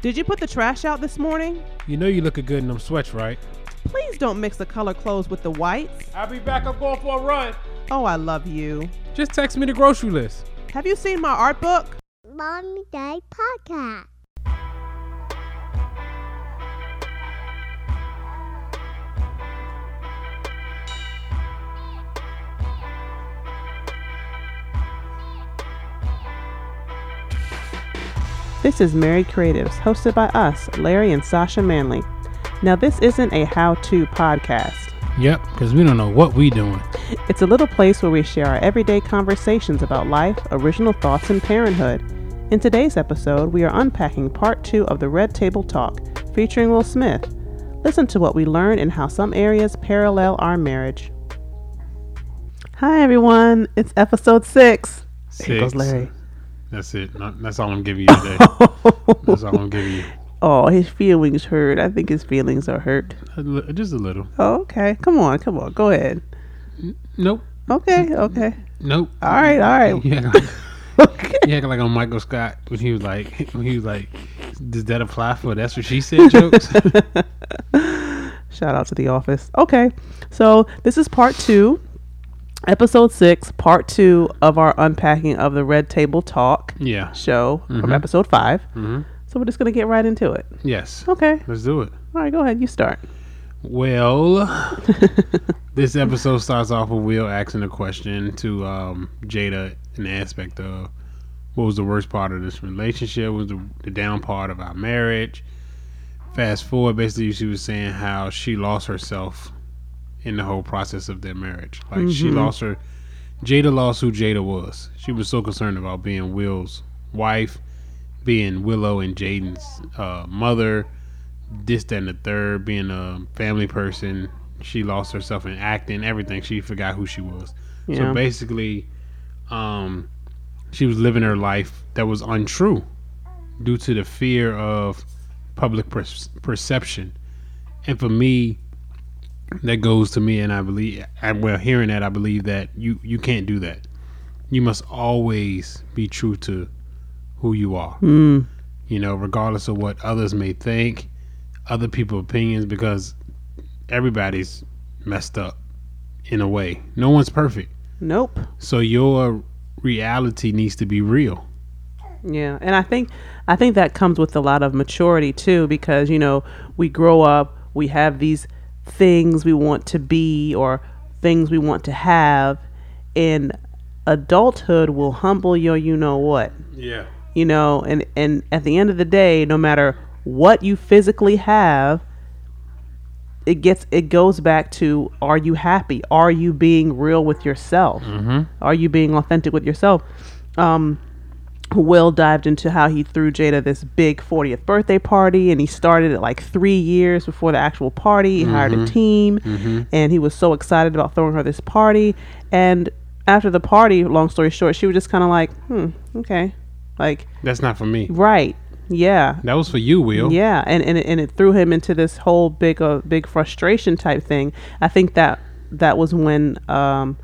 Did you put the trash out this morning? You know you looking good in them sweats, right? Please don't mix the color clothes with the whites. I'll be back. I'm going for a run. Oh, I love you. Just text me the grocery list. Have you seen my art book? Mommy Day Podcast. This is Mary Creatives, hosted by us, Larry and Sasha Manley. Now, this isn't a how to podcast. Yep, because we don't know what we doing. It's a little place where we share our everyday conversations about life, original thoughts, and parenthood. In today's episode, we are unpacking part two of the Red Table Talk, featuring Will Smith. Listen to what we learn and how some areas parallel our marriage. Hi, everyone. It's episode six. Here goes Six. Larry. That's it. That's all I'm giving you today. That's all I'm giving you. Oh, his feelings hurt. I think his feelings are hurt. A Just a little. Oh, okay. Come on, come on. Go ahead. Nope. Okay, okay. Nope. All right, all right. Like, Okay. you act like on Michael Scott when he was like, when he was like, does that apply for that's what she said jokes? Shout out to The Office. Okay, so this is part two, episode six, part two of our unpacking of the Red Table Talk yeah. show from Mhm. episode 5 hmm So we're just gonna get right into it. Yes. Okay. Let's do it. All right, go ahead. You start. Well, this episode starts off with Will asking a question to um, Jada in the aspect of what was the worst part of this relationship, what was the, the down part of our marriage. Fast forward, basically, she was saying how she lost herself in the whole process of their marriage. Like she Mhm. lost her, Jada lost who Jada was. She was so concerned about being Will's wife, being Willow and Jaden's uh, mother, this, that, and the third, being a family person. She lost herself in acting, everything. She forgot who she was. Yeah. So basically, um, she was living her life that was untrue due to the fear of public per- perception. And for me, that goes to me, and I believe, and well, hearing that, I believe that you you can't do that. You must always be true to who you are Mm. you know, regardless of what others may think, other people's opinions, because everybody's messed up in a way. No one's perfect. Nope. So your reality needs to be real. Yeah, and I think I think that comes with a lot of maturity too, because you know we grow up, we have these things we want to be or things we want to have, and adulthood will humble your you know what, Yeah. you know, and and at the end of the day, no matter what you physically have, it gets it goes back to are you happy? Are you being real with yourself? Mm-hmm. Are you being authentic with yourself? Um, Will dived into how he threw Jada this big 40th birthday party, and he started it like three years before the actual party. He hired a team, Mm-hmm. and he was so excited about throwing her this party. And after the party, long story short, she was just kind of like, hmm, okay. Like, That's not for me. right. Yeah. That was for you, Will. Yeah, and and it, and it threw him into this whole big uh, big frustration type thing. I think that that was when um,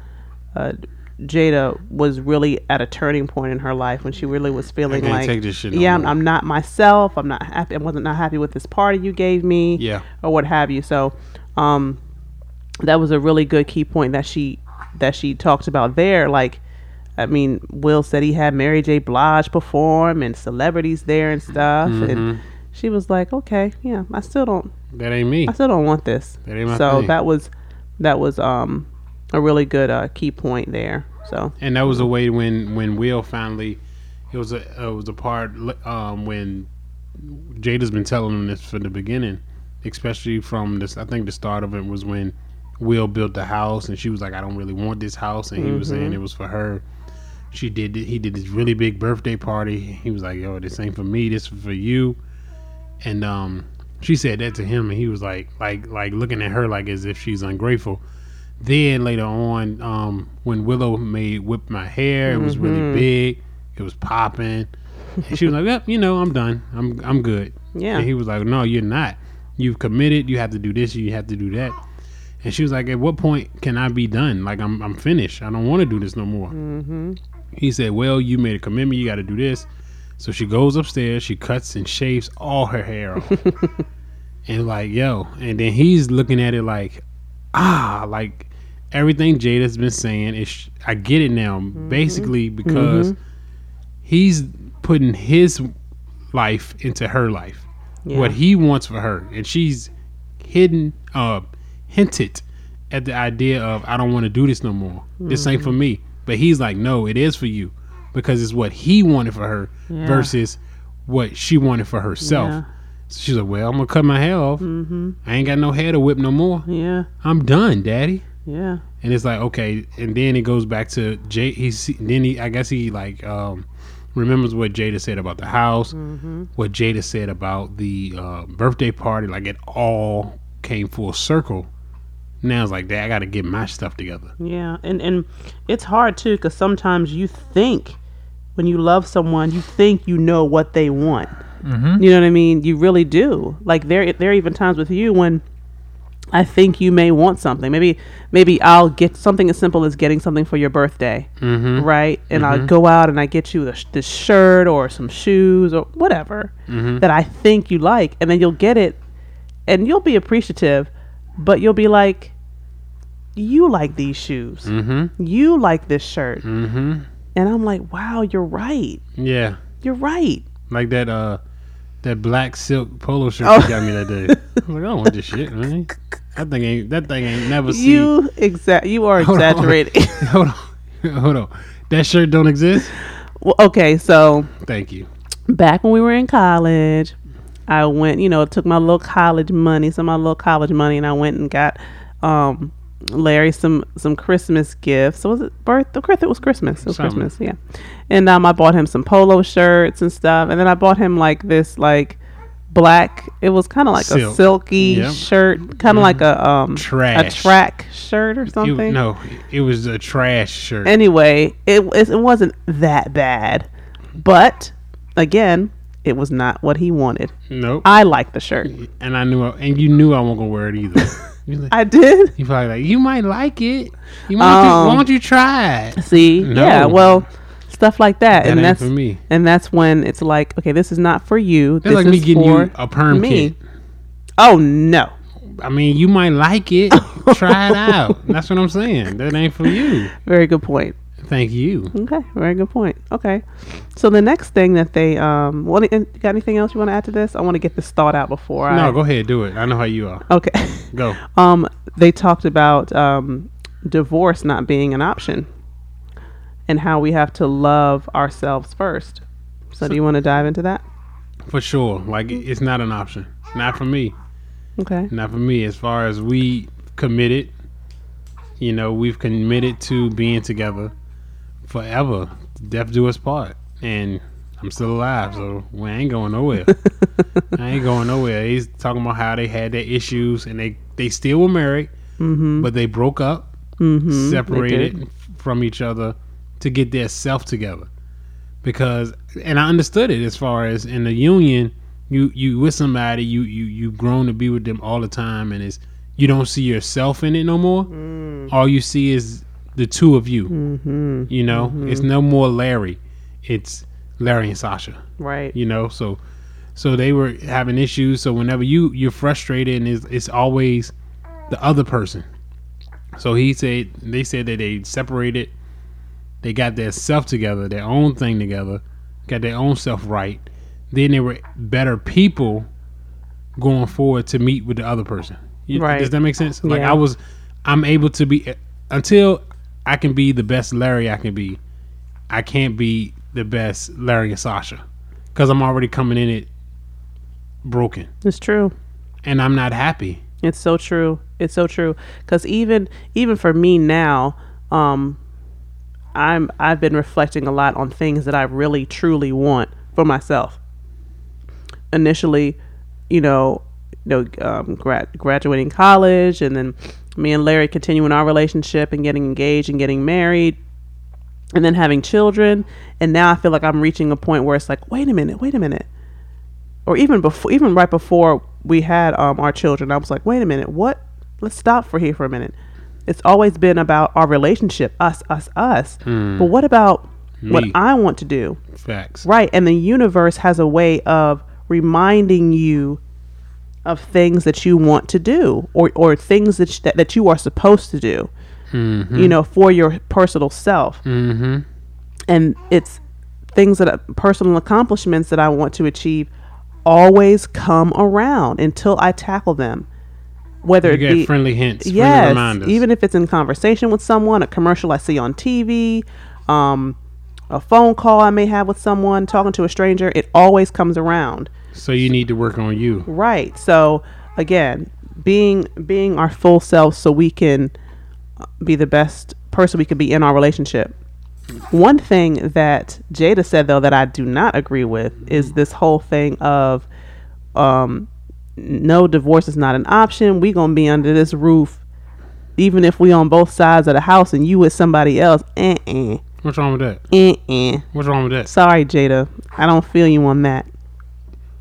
uh, Jada was really at a turning point in her life when she really was feeling like, take this shit no yeah, I'm. I'm not myself. I'm not happy. I wasn't not happy with this party you gave me, Yeah. or what have you. So, um, that was a really good key point that she that she talked about there. Like, I mean, Will said he had Mary J. Blige perform and celebrities there and stuff, Mm-hmm. and she was like, "Okay, yeah, I still don't, That ain't me. I still don't want this." That ain't my so thing. that was that was um a really good uh, key point there. So and that was a way when when Will finally it was a it was a part um when Jada's been telling him this from the beginning, especially from this. I think the start of it was when Will built the house, and she was like, "I don't really want this house," and he was saying it was for her. She did. He did this really big birthday party. He was like, "Yo, this ain't for me. This is for you." And um, she said that to him, and he was like, like, like looking at her like as if she's ungrateful. Then later on, um, when Willow made whip my hair, it was really big. It was popping. And she was like, "Yep, you know, I'm done. I'm I'm good." Yeah. And he was like, "No, you're not. You've committed. You have to do this. You have to do that." And she was like, "At what point can I be done? Like I'm I'm finished. I don't want to do this no more." mm-hmm. He said, "Well, you made a commitment. You got to do this." So she goes upstairs, she cuts and shaves all her hair off. and like, yo, and then he's looking at it like, ah, like everything Jada's been saying is I get it now. Basically because he's putting his life into her life. Yeah. What he wants for her. And she's hidden uh hinted at the idea of I don't want to do this no more. This ain't for me. But he's like, no, it is for you because it's what he wanted for her Yeah. versus what she wanted for herself. Yeah. So she's like, well, I'm gonna cut my hair off. Mm-hmm. I ain't got no hair to whip no more. Yeah. I'm done, daddy. Yeah. And it's like okay, and then it goes back to Jay. He's then he, I guess he like um, remembers what Jada said about the house, Mm-hmm. what Jada said about the uh, birthday party. Like it all came full circle. Now it's like, Dad, I got to get my stuff together. Yeah, and and it's hard too because sometimes you think when you love someone, you think you know what they want. Mm-hmm. You know what I mean? You really do. Like there, there are even times with you when I think you may want something. Maybe, maybe I'll get something as simple as getting something for your birthday, Mm-hmm. right? And I'll go out and I get you this, this shirt or some shoes or whatever Mm-hmm. that I think you like, and then you'll get it, and you'll be appreciative, but you'll be like, you like these shoes, Mm-hmm. you like this shirt, Mm-hmm. and I'm like, wow, you're right, Yeah, you're right. like that uh that black silk polo shirt Oh. you got me that day. I'm like, I don't want this shit, man. That thing ain't that thing ain't never seen. You exact, you are Hold on. exaggerating. hold on, hold on. That shirt don't exist. well, okay, so Thank you. back when we were in college, I went, you know, took my little college money, some of my little college money, and I went and got um, Larry some some Christmas gifts. So was it birth? The Christmas it was Christmas. It was. Christmas, yeah. And um, I bought him some polo shirts and stuff, and then I bought him like this like black. It was kind of like a silky Yep. shirt, kind of like a um Trash. a track shirt or It, something. no, it was a trash shirt. Anyway, it it it wasn't that bad, but again, it was not what he wanted. nope. I like the shirt. and I knew, and you knew I wasn't gonna wear it either. Like, I did. you probably like, you might like it. You might. Um, why don't you try it? See, No. yeah, well, stuff like that, That and ain't that's for me. and that's when it's like, okay, this is not for you. That's this like me getting you a perm me. kit. Oh no, I mean, you might like it. try it out. That's what I'm saying. That ain't for you. very good point. Thank you. Okay, very good point. Okay, so the next thing that they um, what got anything else you want to add to this? I want to get this thought out before I. No, go ahead, do it. I know how you are. Okay. Go. um, they talked about um, divorce not being an option and how we have to love ourselves first. So, do you want to dive into that? For sure. Like it's not an option. Not for me. Okay. Not for me. As far as we committed, you know, we've committed to being together forever. Death do us part. And I'm still alive, so we ain't going nowhere. I ain't going nowhere. He's talking about how they had their issues and they, they still were married, Mm-hmm. but they broke up, Mm-hmm. separated from each other to get their self together. Because and I understood it as far as in the union, you you with somebody, you you you've grown to be with them all the time and it's you don't see yourself in it no more. All you see is the two of you. Mm-hmm. You know, it's no more Larry. It's Larry and Sasha. Right. You know, so so they were having issues. So whenever you you're frustrated, and it's, it's always the other person. So he said they said that they separated. They got their self together, their own thing together, got their own self right. Then they were better people going forward to meet with the other person. You- Right. Does that make sense? Like Yeah. I was, I'm able to be until I can be the best Larry I can be. I can't be the best Larry and Sasha because I'm already coming in it broken It's true. and I'm not happy. It's so true. It's so true. Because even even for me now, um, I'm I've been reflecting a lot on things that I really truly want for myself. Initially, you know, you know, um, grad, graduating college, and then me and Larry continuing our relationship and getting engaged and getting married, and then having children. And now I feel like I'm reaching a point where it's like, wait a minute, wait a minute or even before even right before we had um, our children i was like wait a minute what let's stop for here for a minute it's always been about our relationship us us us but what about what I want to do. Facts. Right. And the universe has a way of reminding you of things that you want to do or, or things that, sh- that, that you are supposed to do, Mm-hmm. you know, for your personal self. Mm-hmm. And it's things that personal accomplishments that I want to achieve always come around until I tackle them. Whether You it get be friendly hints, friendly yes, reminders. even if it's in conversation with someone, a commercial I see on TV, um, a phone call I may have with someone, talking to a stranger, it always comes around. So you need to work on you. Right. So again, being being our full self so we can uh, be the best person we can be in our relationship. One thing that Jada said though that I do not agree with is this whole thing of um no divorce is not an option. We going to be under this roof even if we on both sides of the house and you with somebody else. Uh-uh. What's wrong with that? Uh-uh. What's wrong with that? Sorry, Jada. I don't feel you on that.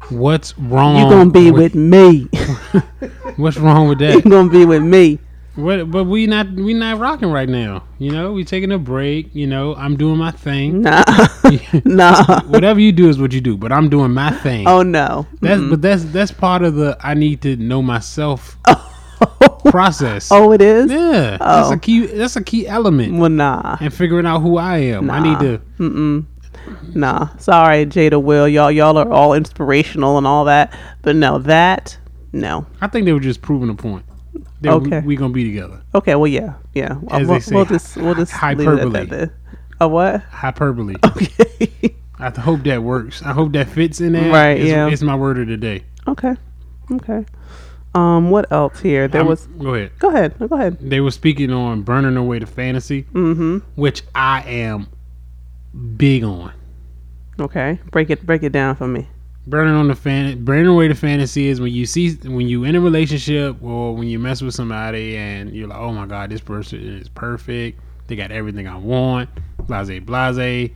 What's wrong? You to be with me. What's wrong with that? you to be with me. what, but we not we not rocking right now. You know, we taking a break. You know, I'm doing my thing. Nah, nah. Whatever you do is what you do. But I'm doing my thing. Oh no. That's but that's that's part of the I need to know myself oh. process. Oh, it is. yeah, that's Oh. a key. That's a key element. Well, nah, And figuring out who I am. I need Nah. to. Nah. Sorry, Jada. Will y'all y'all are all inspirational and all that, but no, that no. I think they were just proving a point. Okay. we, we gonna be together. Okay, well, yeah, yeah. As we'll, they say, we'll just we'll just leave it at hyperbole. A what? Hyperbole. Okay. I hope that works. I hope that fits in there. Right, It's, yeah. It's my word of the day. okay. Okay. Um, what else here? There I'm- was. Go ahead. Go ahead. Go ahead. They were speaking on burning away the fantasy, Mm-hmm. which I am big on. Okay. Break it. Break it down for me. Burning on the fan, burning away the fantasy is when you see when you in a relationship or when you mess with somebody and you're like, oh my god, this person is perfect. They got everything I want. Blase, blase.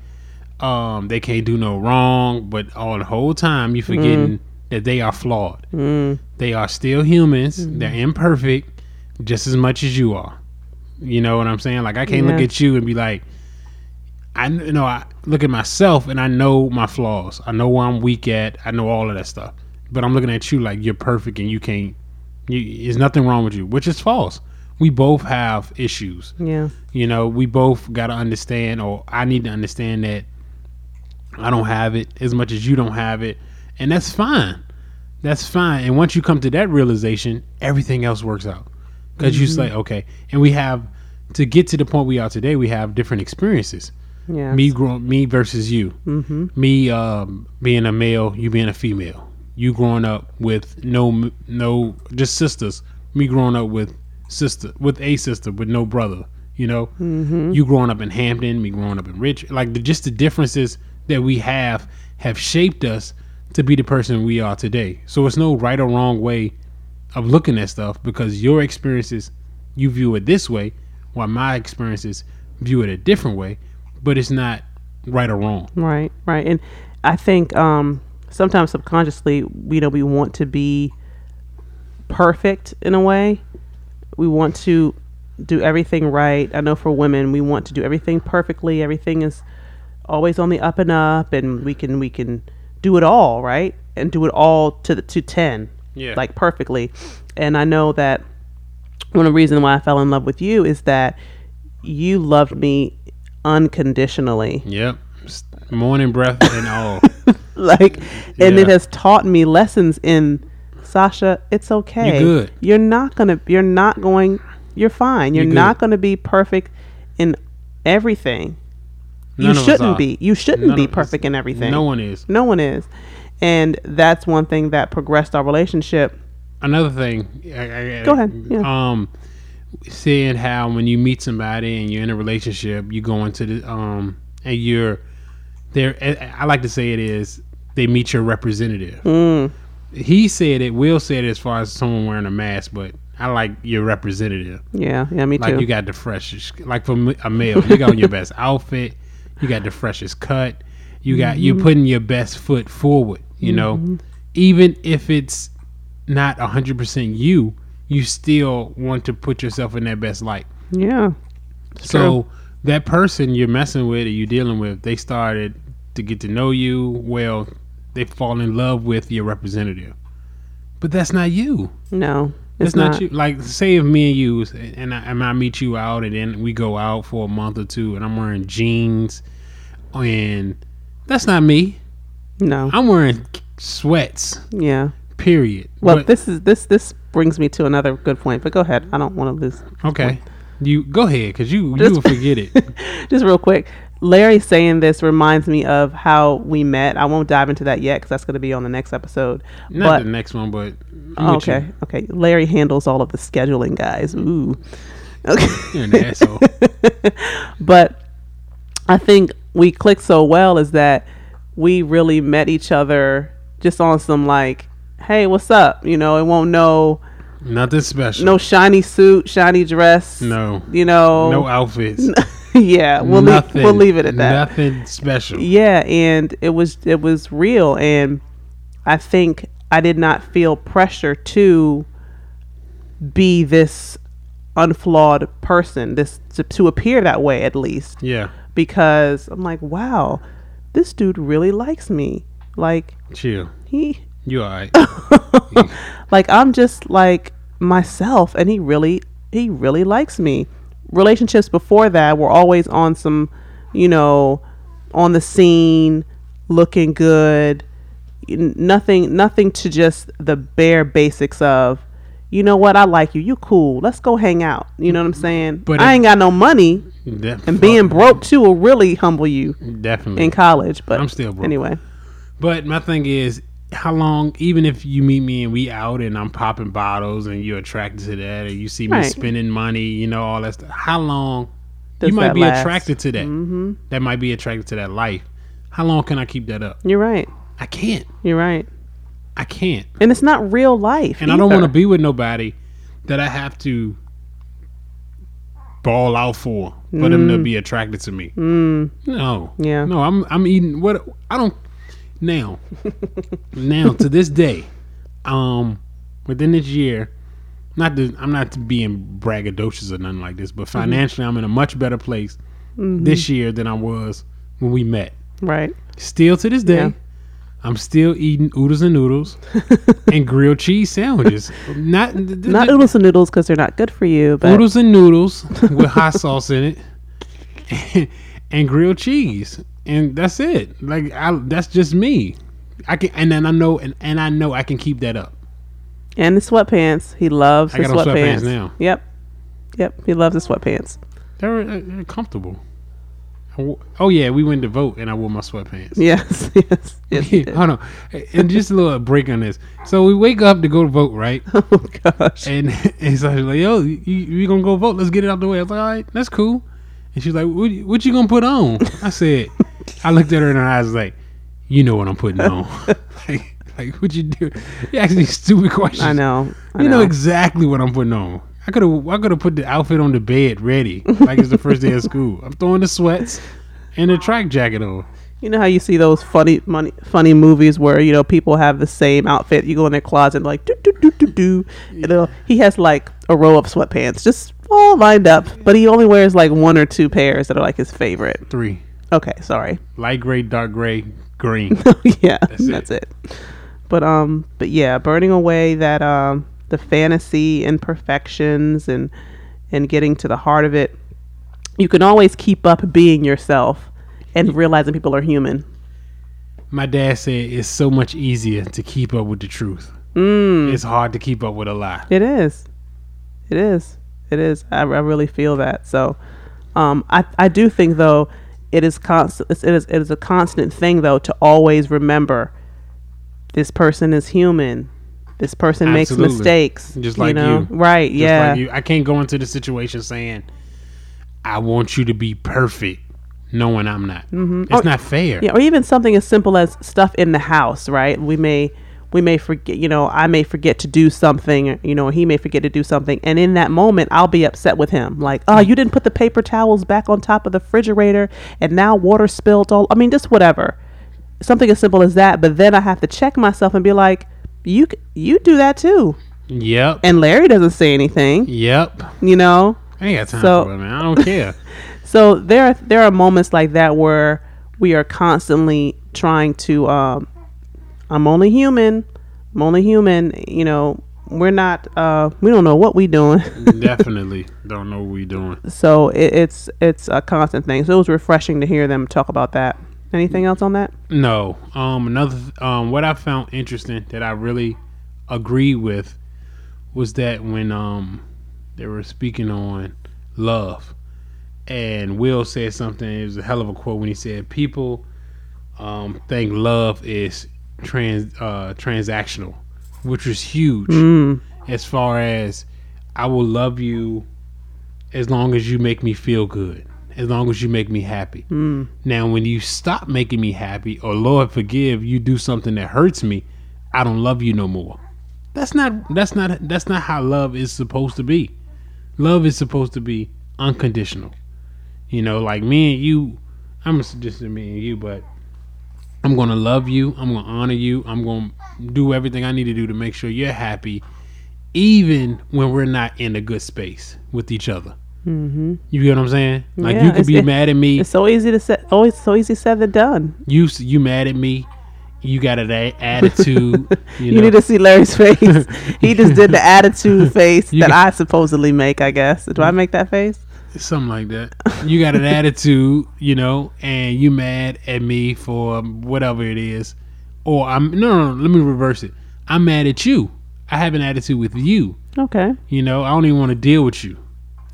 Um, they can't do no wrong, but all the whole time you forgetting that they are flawed. Mm. They are still humans. They're imperfect, just as much as you are. You know what I'm saying? Like I can't look at you and be like, I you know I look at myself and I know my flaws. I know where I'm weak at. I know all of that stuff. But I'm looking at you like you're perfect and you can't. You, there's nothing wrong with you, which is false. We both have issues. Yeah. You know, we both got to understand, or I need to understand that I don't have it as much as you don't have it, and that's fine. That's fine. And once you come to that realization, everything else works out because you mm-hmm. say, okay. And we have to get to the point we are today. We have different experiences. Yeah. Me, grow, me versus you. Mm-hmm. Me um, being a male, you being a female. You growing up with no, no, just sisters. Me growing up with sister, with a sister, with no brother. You know, Mm-hmm. you growing up in Hampton, me growing up in Rich. Like the, just the differences that we have have shaped us to be the person we are today. So it's no right or wrong way of looking at stuff because your experiences you view it this way, while my experiences view it a different way. But it's not right or wrong. Right, right. And I think um, sometimes subconsciously, you know, we want to be perfect in a way. We want to do everything right. I know for women, we want to do everything perfectly. Everything is always on the up and up, and we can we can do it all right and do it all to the to ten, Yeah. like perfectly. And I know that one of the reasons why I fell in love with you is that you loved me unconditionally Yep. Morning breath and all. like and it has taught me lessons in Sasha it's okay You're good. you're not gonna you're not going you're fine you're, You're not gonna be perfect in everything None you shouldn't be you shouldn't None be perfect in everything No one is. no one is and that's one thing that progressed our relationship Another thing. I, I, Go ahead, yeah. Um, seeing how when you meet somebody and you're in a relationship, you go into the um and you're there. I like to say it is they meet your representative. mm, He said it. Will said it as far as someone wearing a mask, but I like your representative. yeah yeah me Like too you got the freshest, like for a male, you got on your best outfit, you got the freshest cut, you got you're putting your best foot forward. You know, even if it's not hundred percent you, you still want to put yourself in that best light. yeah So that person you're messing with or you're dealing with, they started to get to know you. Well, they fall in love with your representative, but that's not you. No, It's, not, you. Like, say if me and you and I, and I meet you out, and then we go out for a month or two, and I'm wearing jeans, and that's not me. No. I'm wearing sweats. yeah. Period. Well, But- this is this this brings me to another good point. But go ahead. I don't want to lose. okay. You go ahead, cause you you Just- will forget it. Just real quick, Larry saying this reminds me of how we met. I won't dive into that yet because that's going to be on the next episode. Not but the next one, but oh, I'm okay, okay. Larry handles all of the scheduling, guys. Ooh. Okay. You. You're an asshole. but I think we clicked so well is that we really met each other just on some like, hey, what's up? You know, it won't no Nothing special. no shiny suit, shiny dress. No. You know. No outfits. yeah, we'll leave, we'll leave it at that. Nothing special. Yeah, and it was it was real and I think I did not feel pressure to be this unflawed person, this to, to appear that way at least Yeah. because I'm like, wow, this dude really likes me. Like Chill. he You alright. like I'm just like myself and he really he really likes me. Relationships before that were always on some, you know, on the scene, looking good. Nothing nothing to just the bare basics of you know what I like you. You cool. Let's go hang out. You know what I'm mm-hmm. saying? But I ain't got no money, and being broke too will really humble you Definitely. in college. But I'm still broke. Anyway, But my thing is, how long? Even if you meet me and we out and I'm popping bottles and you're attracted to that, and you see me Right. spending money, you know all that stuff. How long? Does you might be last? attracted to that. hmm That might be attracted to that life. How long can I keep that up? you're right. I can't. You're right. I can't. And it's not real life. And I don't want to be with nobody that I have to ball out for for them to be attracted to me. Mm, No. Yeah. No, I'm I'm eating what I don't now. now to this day, um within this year, not to, I'm not being braggadocious or nothing like this, but Mm-hmm. financially I'm in a much better place this year than I was when we met. right. Still to this day, Yeah. I'm still eating oodles and noodles and grilled cheese sandwiches. Not Not oodles and noodles because they're not good for you, but noodles and noodles with hot sauce in it and grilled cheese and that's it like I, that's just me i can and then i know and, and i know i can keep that up and the sweatpants. He loves I the got sweatpants. sweatpants now. Yep. Yep. He loves the sweatpants. they're, uh, they're comfortable I oh yeah we went to vote and i wore my sweatpants Yes. Yes. yes did. hold on and just a little break on this so we wake up to go to vote right oh gosh. and, and so she's like yo you, you gonna go vote let's get it out the way i was like all right that's cool and she's like what, what you gonna put on i said i looked at her in her eyes like you know what i'm putting on like, like what you do you ask these stupid questions I know. I you know exactly what i'm putting on i could have i could have put the outfit on the bed ready like it's the first day of school i'm throwing the sweats and the track jacket on You know how you see those funny, money, funny movies where you know people have the same outfit. You go in their closet and like do do do do do. Know he has like a row of sweatpants just all lined up, but he only wears like one or two pairs that are like his favorite. three Okay, sorry. light gray dark gray green yeah, that's, it. it. But um, but yeah, burning away that um the fantasy imperfections and and getting to the heart of it. You can always keep up being yourself and realizing people are human. My dad said it's so much easier to keep up with the truth. Mm, It's hard to keep up with a lie. it is. It is. It is. I, I really feel that. So, um, I I do think though it is constant. It is it is a constant thing though to always remember this person is human. This person Absolutely. makes mistakes. Just like know? you. Right. Just yeah. like you, I can't go into the situation saying, "I want you to be perfect," knowing I'm not. Mhm. It's Or- not fair. Yeah, or even something as simple as stuff in the house, right? We may we may forget, you know, I may forget to do something, you know, he may forget to do something, and in that moment, I'll be upset with him, like, "Oh, you didn't put the paper towels back on top of the refrigerator, and now water spilled all." I mean, just whatever, something as simple as that. But then I have to check myself and be like, "You you do that too," Yep. and Larry doesn't say anything, Yep. you know. I ain't got time So- for it, man. I don't care. So there, are, there are moments like that where we are constantly trying to. Um, I'm only human. I'm only human. You know, we're not. Uh, we don't know what we doing. Definitely don't know what we doing. so it, it's it's a constant thing. So it was refreshing to hear them talk about that. Anything else on that? No. Um. Another. Um. What I found interesting that I really agree with was that when um they were speaking on love, and Will said something. It was a hell of a quote when he said, "People um think love is trans uh transactional," which was huge Mm. as far as I will love you as long as you make me feel good, as long as you make me happy. Mm. Now, when you stop making me happy, or Lord forgive, you do something that hurts me, I don't love you no more. That's not that's not that's not how love is supposed to be. Love is supposed to be unconditional. You know, like me and you, I'm just me and you, but I'm gonna love you. I'm gonna honor you. I'm gonna do everything I need to do to make sure you're happy, even when we're not in a good space with each other. Mm-hmm. You get what I'm saying? Like Yeah, you could be it- mad at me. It's so easy to say. Always so easy said than done. You you mad at me? You got an a- attitude. You, You, need to see Larry's face. he just did the attitude face that I supposedly make. I guess. Do I make that face? Something like that. You got an attitude, you know, and you mad at me for whatever it is, or I'm no, no, no. Let me reverse it. I'm mad at you. I have an attitude with you. Okay. You know, I don't even want to deal with you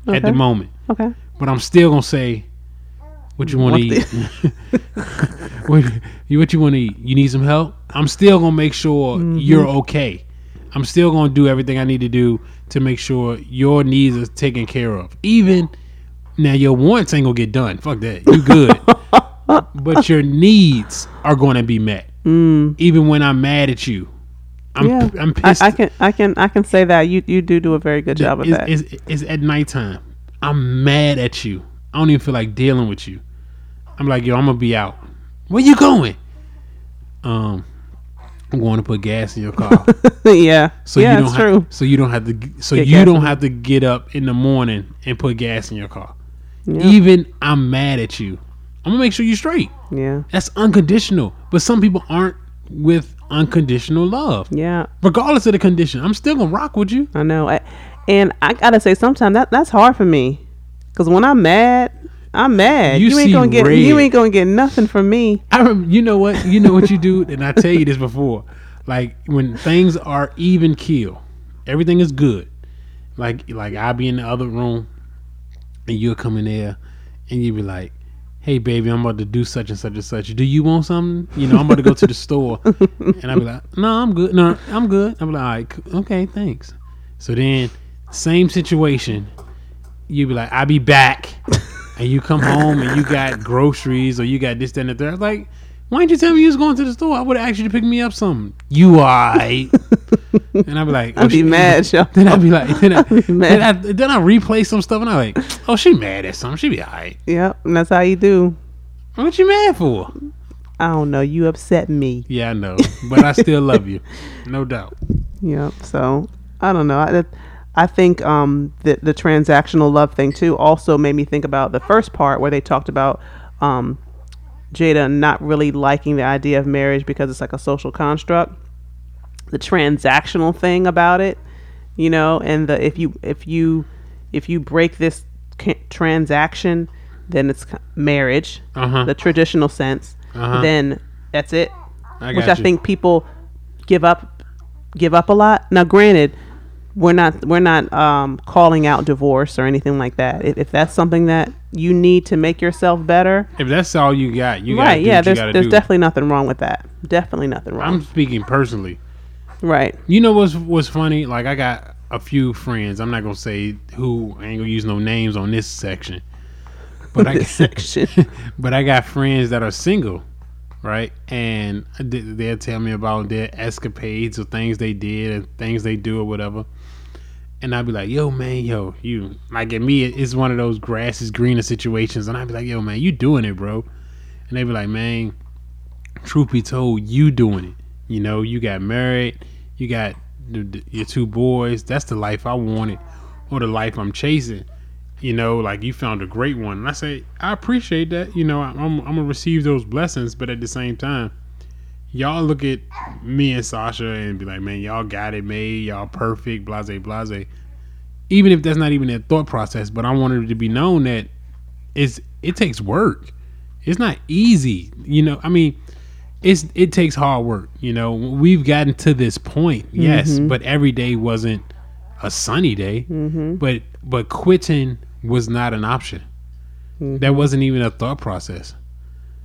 at the moment, Okay. but I'm still gonna say, "What you want to eat? what, you what you want to eat? You need some help? I'm still gonna make sure Mm-hmm. you're okay. I'm still gonna do everything I need to do to make sure your needs are taken care of. Even now, your wants ain't gonna get done. Fuck that. You good, but your needs are gonna be met. Mm. Even when I'm mad at you, I'm yeah. I'm pissed. I can. I can. I can say that you. You do do a very good job of it's, that. It's, it's at nighttime. I'm mad at you. I don't even feel like dealing with you. I'm like, yo, I'm gonna be out. Where you going? Um, I'm going to put gas in your car. yeah. So yeah, you don't have, true. So you don't have to. g- So Get you don't have to get up in the morning and put gas in your car. Yeah. Even I'm mad at you. I'm gonna make sure you're straight. Yeah. That's unconditional. But some people aren't with unconditional love. Yeah. Regardless of the condition, I'm still gonna rock with you. I know. I, and I gotta say, sometimes that that's hard for me, cause when I'm mad, I'm mad. You You, ain't gonna get. You ain't gonna get nothing from me. I rem- you know what you know what you do, and I tell you this before. Like when things are even kill, everything is good. Like like I'll be in the other room, and you'll come in there, and you be like, "Hey baby, I'm about to do such and such and such. Do you want something? You know, I'm about to go to the store." And I'll be like, "No, I'm good. No, I'm good." I'm like, All right, "Okay, thanks." So then, same situation. You be like, "I'll be back." and you come home and you got groceries or you got this, that, and the third. Like, why didn't you tell me you was going to the store? I would have asked you to pick me up something. You alright? and I'd be like, I'd be she- mad, yo. Then I'd be like, then I, be then. I, then I replay some stuff and I'm like, oh, she mad at something. She be alright. Yep. And that's how you do. What you mad for? I don't know. You upset me. Yeah, I know, but I still love you, no doubt. Yep. So I don't know. I, I think um, the the transactional love thing too also made me think about the first part where they talked about um, Jada not really liking the idea of marriage because it's like a social construct. The transactional thing about it, you know, and the if you if you if you break this ca- transaction, then it's marriage, Uh huh. the traditional sense. Uh-huh. Then that's it I which got I think people give up give up a lot. Now, granted, we're not we're not um, calling out divorce or anything like that. If, if that's something that you need to make yourself better, If that's all you got, you right? do Yeah, you gotta there's do. definitely nothing wrong with that. Definitely nothing wrong. I'm speaking personally. Right. You know what's what's funny? Like I got a few friends. I'm not gonna say who. I ain't gonna use no names on this section. But I This section. but I got friends that are single, right? And they- they'll tell me about their escapades or things they did and things they do or whatever. And I'd be like, "Yo, man, yo, you like at me, it's one of those grass is greener situations." And I'd be like, "Yo, man, you doing it, bro?" And they'd be like, "Man, truth be told, you doing it. You know, you got married, you got your two boys. That's the life I wanted, or the life I'm chasing." you know, like you found a great one. And I say, I appreciate that. You know, I'm, I'm gonna receive those blessings, but at the same time, y'all look at me and Sasha and be like, man, y'all got it made, y'all perfect, blase, blase. Even if that's not even their thought process, but I wanted it to be known that it's it takes work. It's not easy, you know. I mean, it's it takes hard work. You know, we've gotten to this point, yes, but every day wasn't a sunny day. Mm-hmm. But but quitting was not an option. That wasn't even a thought process.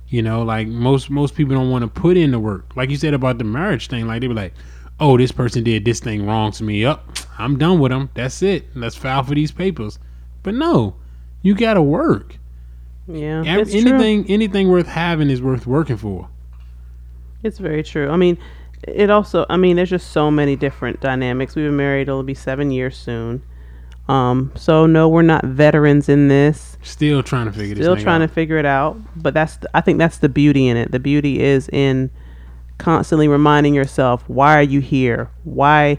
You know, like most most people don't want to put in the work. Like you said about the marriage thing, like they were like, "Oh, this person did this thing wrong to me. Up, I'm done with them. That's it. Let's file for these papers." But no, you got to work. Yeah, Ev- it's true. anything anything worth having is worth working for. It's very true. I mean, it also. I mean, there's just so many different dynamics. We've been married. It'll be seven years soon. Um. So no, we're not veterans in this. Still trying to figure Still trying out. to figure it out. But that's. The, I think that's the beauty in it. The beauty is in constantly reminding yourself, why are you here? Why,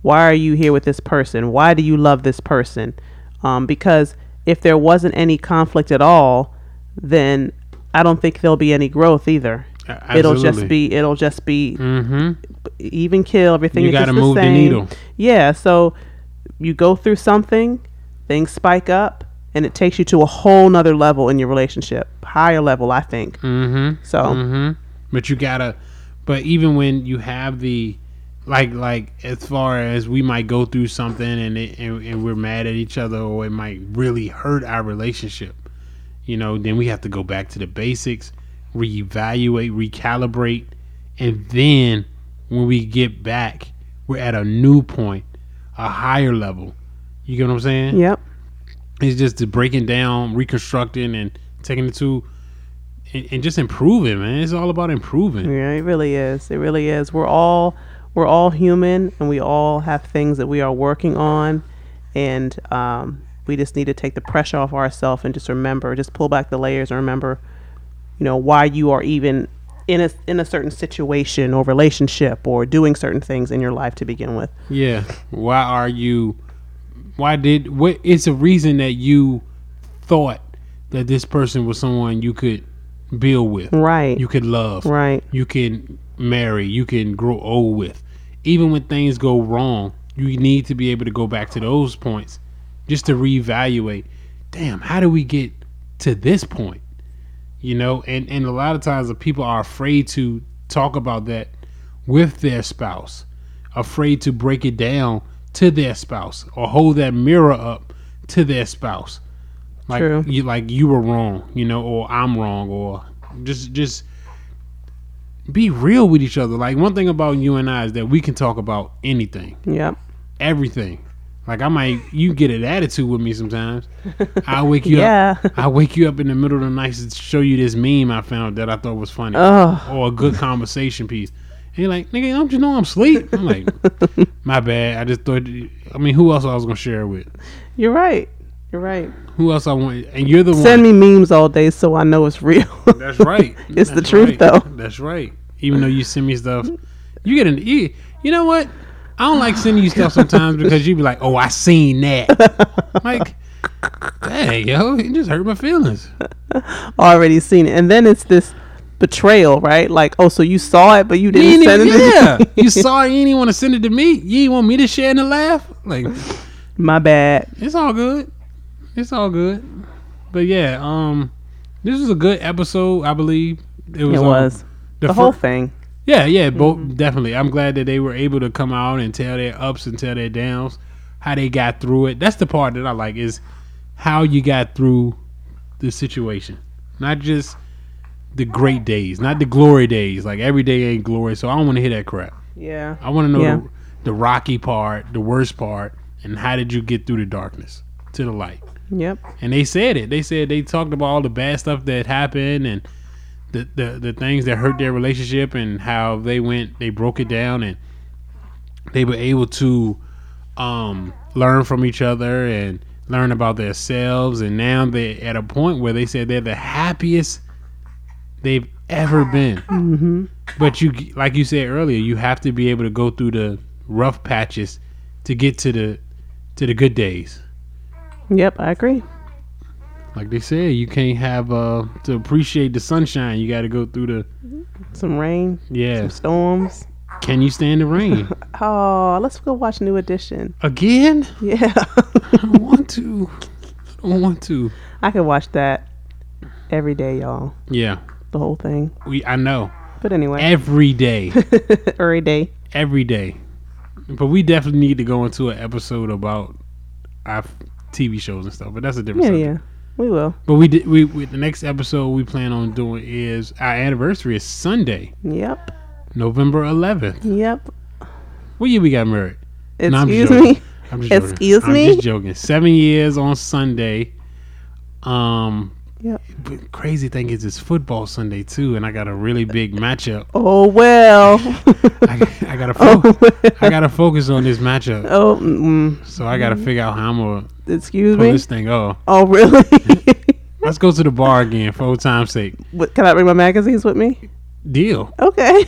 why are you here with this person? Why do you love this person? Um, because if there wasn't any conflict at all, then I don't think there'll be any growth either. A- It'll just be. It'll just be Mm-hmm. even kill everything. You gotta move the same. needle. Yeah. So you go through something, things spike up, and it takes you to a whole nother level in your relationship, higher level, I think. Mm-hmm. So Mm-hmm. But you gotta. But even when you have the, like, like as far as we might go through something and it, and, and we're mad at each other or it might really hurt our relationship, you know, then we have to go back to the basics, reevaluate, recalibrate, and then when we get back, we're at a new point, a higher level. You get what I'm saying? yep. It's just the breaking down, reconstructing, and taking it to, and, and just improving, man. It's all about improving. Yeah, it really is. It really is. We're all we're all human, and we all have things that we are working on, and um, we just need to take the pressure off ourselves and just remember, just pull back the layers and remember, you know, why you are even in a in a certain situation or relationship or doing certain things in your life to begin with. Yeah. Why are you? Why did? What? It's a reason that you thought that this person was someone you could build with, Right. you could love, right. you can marry, you can grow old with. Even when things go wrong, you need to be able to go back to those points just to reevaluate. Damn, how do we get to this point? You know, and and a lot of times the people are afraid to talk about that with their spouse, afraid to break it down to their spouse or hold that mirror up to their spouse. Like True. you like you were wrong, you know, or I'm wrong, or just just be real with each other. Like one thing about you and I is that we can talk about anything, Yep. everything. Like I might, you get an attitude with me sometimes. I wake you Yeah. up. I wake you up in the middle of the night to show you this meme I found that I thought was funny, Oh. or a good conversation piece. And you're like, nigga, don't you know I'm asleep? I'm like, my bad. I just thought. I mean, who else I was gonna share it with? You're right. You're right. Who else I want? And you're the Send one. Send me memes all day so I know it's real. That's right. It's the truth, right. though. That's right. Even though you send me stuff, you get an. e. you know what? I don't like sending you stuff sometimes because you'd be like, "Oh, I seen that." like, dang, yo, it just hurt my feelings. Already seen it. And then it's this betrayal, right? Like, oh, so you saw it, but you You didn't ain't send it. yeah, you saw it. You didn't want to send it to me. You didn't want me to share in the laugh. Like, My bad. it's all good. It's all good. But yeah, um, this was a good episode. I believe it was. It um, was. the, The fir- whole thing. Yeah, yeah, both mm-hmm. definitely. I'm glad that they were able to come out and tell their ups and tell their downs, how they got through it. That's the part that I like is how you got through the situation, not just the great days, not the glory days. Like every day ain't glory, so I don't want to hear that crap. Yeah. I want to know Yeah. the, the rocky part, the worst part, and how did you get through the darkness to the light. Yep. And they said it. They said they talked about all the bad stuff that happened and the, the the things that hurt their relationship and how they went they broke it down and they were able to um learn from each other and learn about themselves and now they're at a point where they said they're the happiest they've ever been. Mm-hmm. But you like you said earlier, you have to be able to go through the rough patches to get to the to the good days. Yep. I agree. Like they said, you can't have uh to appreciate the sunshine. You got to go through the Some rain, yeah. some storms. Can you stand the rain Oh, let's go watch New Edition. again? Yeah. I don't want to. I don't want to. I could watch that every day, y'all. Yeah, The whole thing. we. I know. But anyway, Every day, every day. every day. But we definitely need to go into an episode about our TV shows and stuff. But that's a different Yeah, subject. yeah. We will. But we did. We, we the next episode we plan on doing is our anniversary is Sunday, Yep. November 11th. Yep. What year we got married? No, I'm Excuse joking. me. I'm just joking. Excuse I'm me? just joking. Seven years on Sunday. Um, Yep. but crazy thing is it's football Sunday too, and I got a really big matchup. Oh well. I, I gotta fo- I gotta focus on this matchup, oh, mm, so I gotta figure out how I'm gonna excuse pull me. this thing Oh. Oh really? Let's go to the bar again for old time's sake. What, Can I bring my magazines with me? Deal, Okay.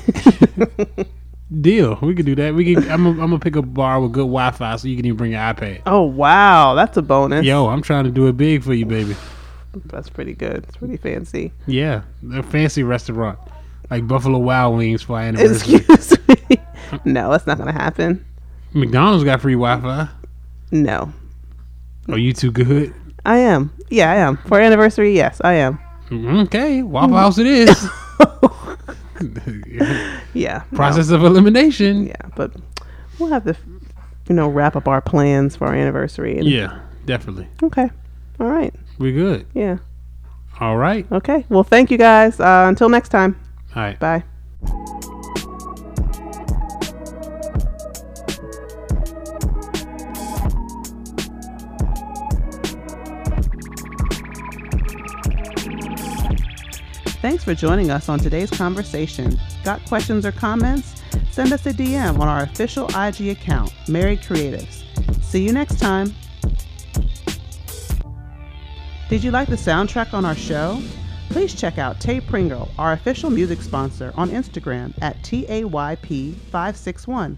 deal. We could do that. We can. I'm. Gonna, I'm gonna pick a bar with good Wi-Fi, so you can even bring your iPad. oh wow, that's a bonus. Yo, I'm trying to do it big for you, baby. That's pretty good. It's pretty fancy. Yeah, a fancy restaurant like Buffalo Wild Wings for our anniversary. Excuse me. No, that's not gonna happen. McDonald's got free Wi-Fi. No, Are you too good? I am. Yeah, I am. For anniversary, yes, I am. Okay, Waffle House it is. Yeah. no. Process of elimination. Yeah, but we'll have to, you know, wrap up our plans for our anniversary. Yeah, definitely. Okay. All right. We're good. Yeah. All right. Okay. Well, thank you guys. Uh, until next time. All right. Bye. Thanks for joining us on today's conversation. Got questions or comments? Send us a DM on our official IG account, Married Creatives. See you next time. Did you like the soundtrack on our show? Please check out Tay Pringle, our official music sponsor, on Instagram at TAYP561.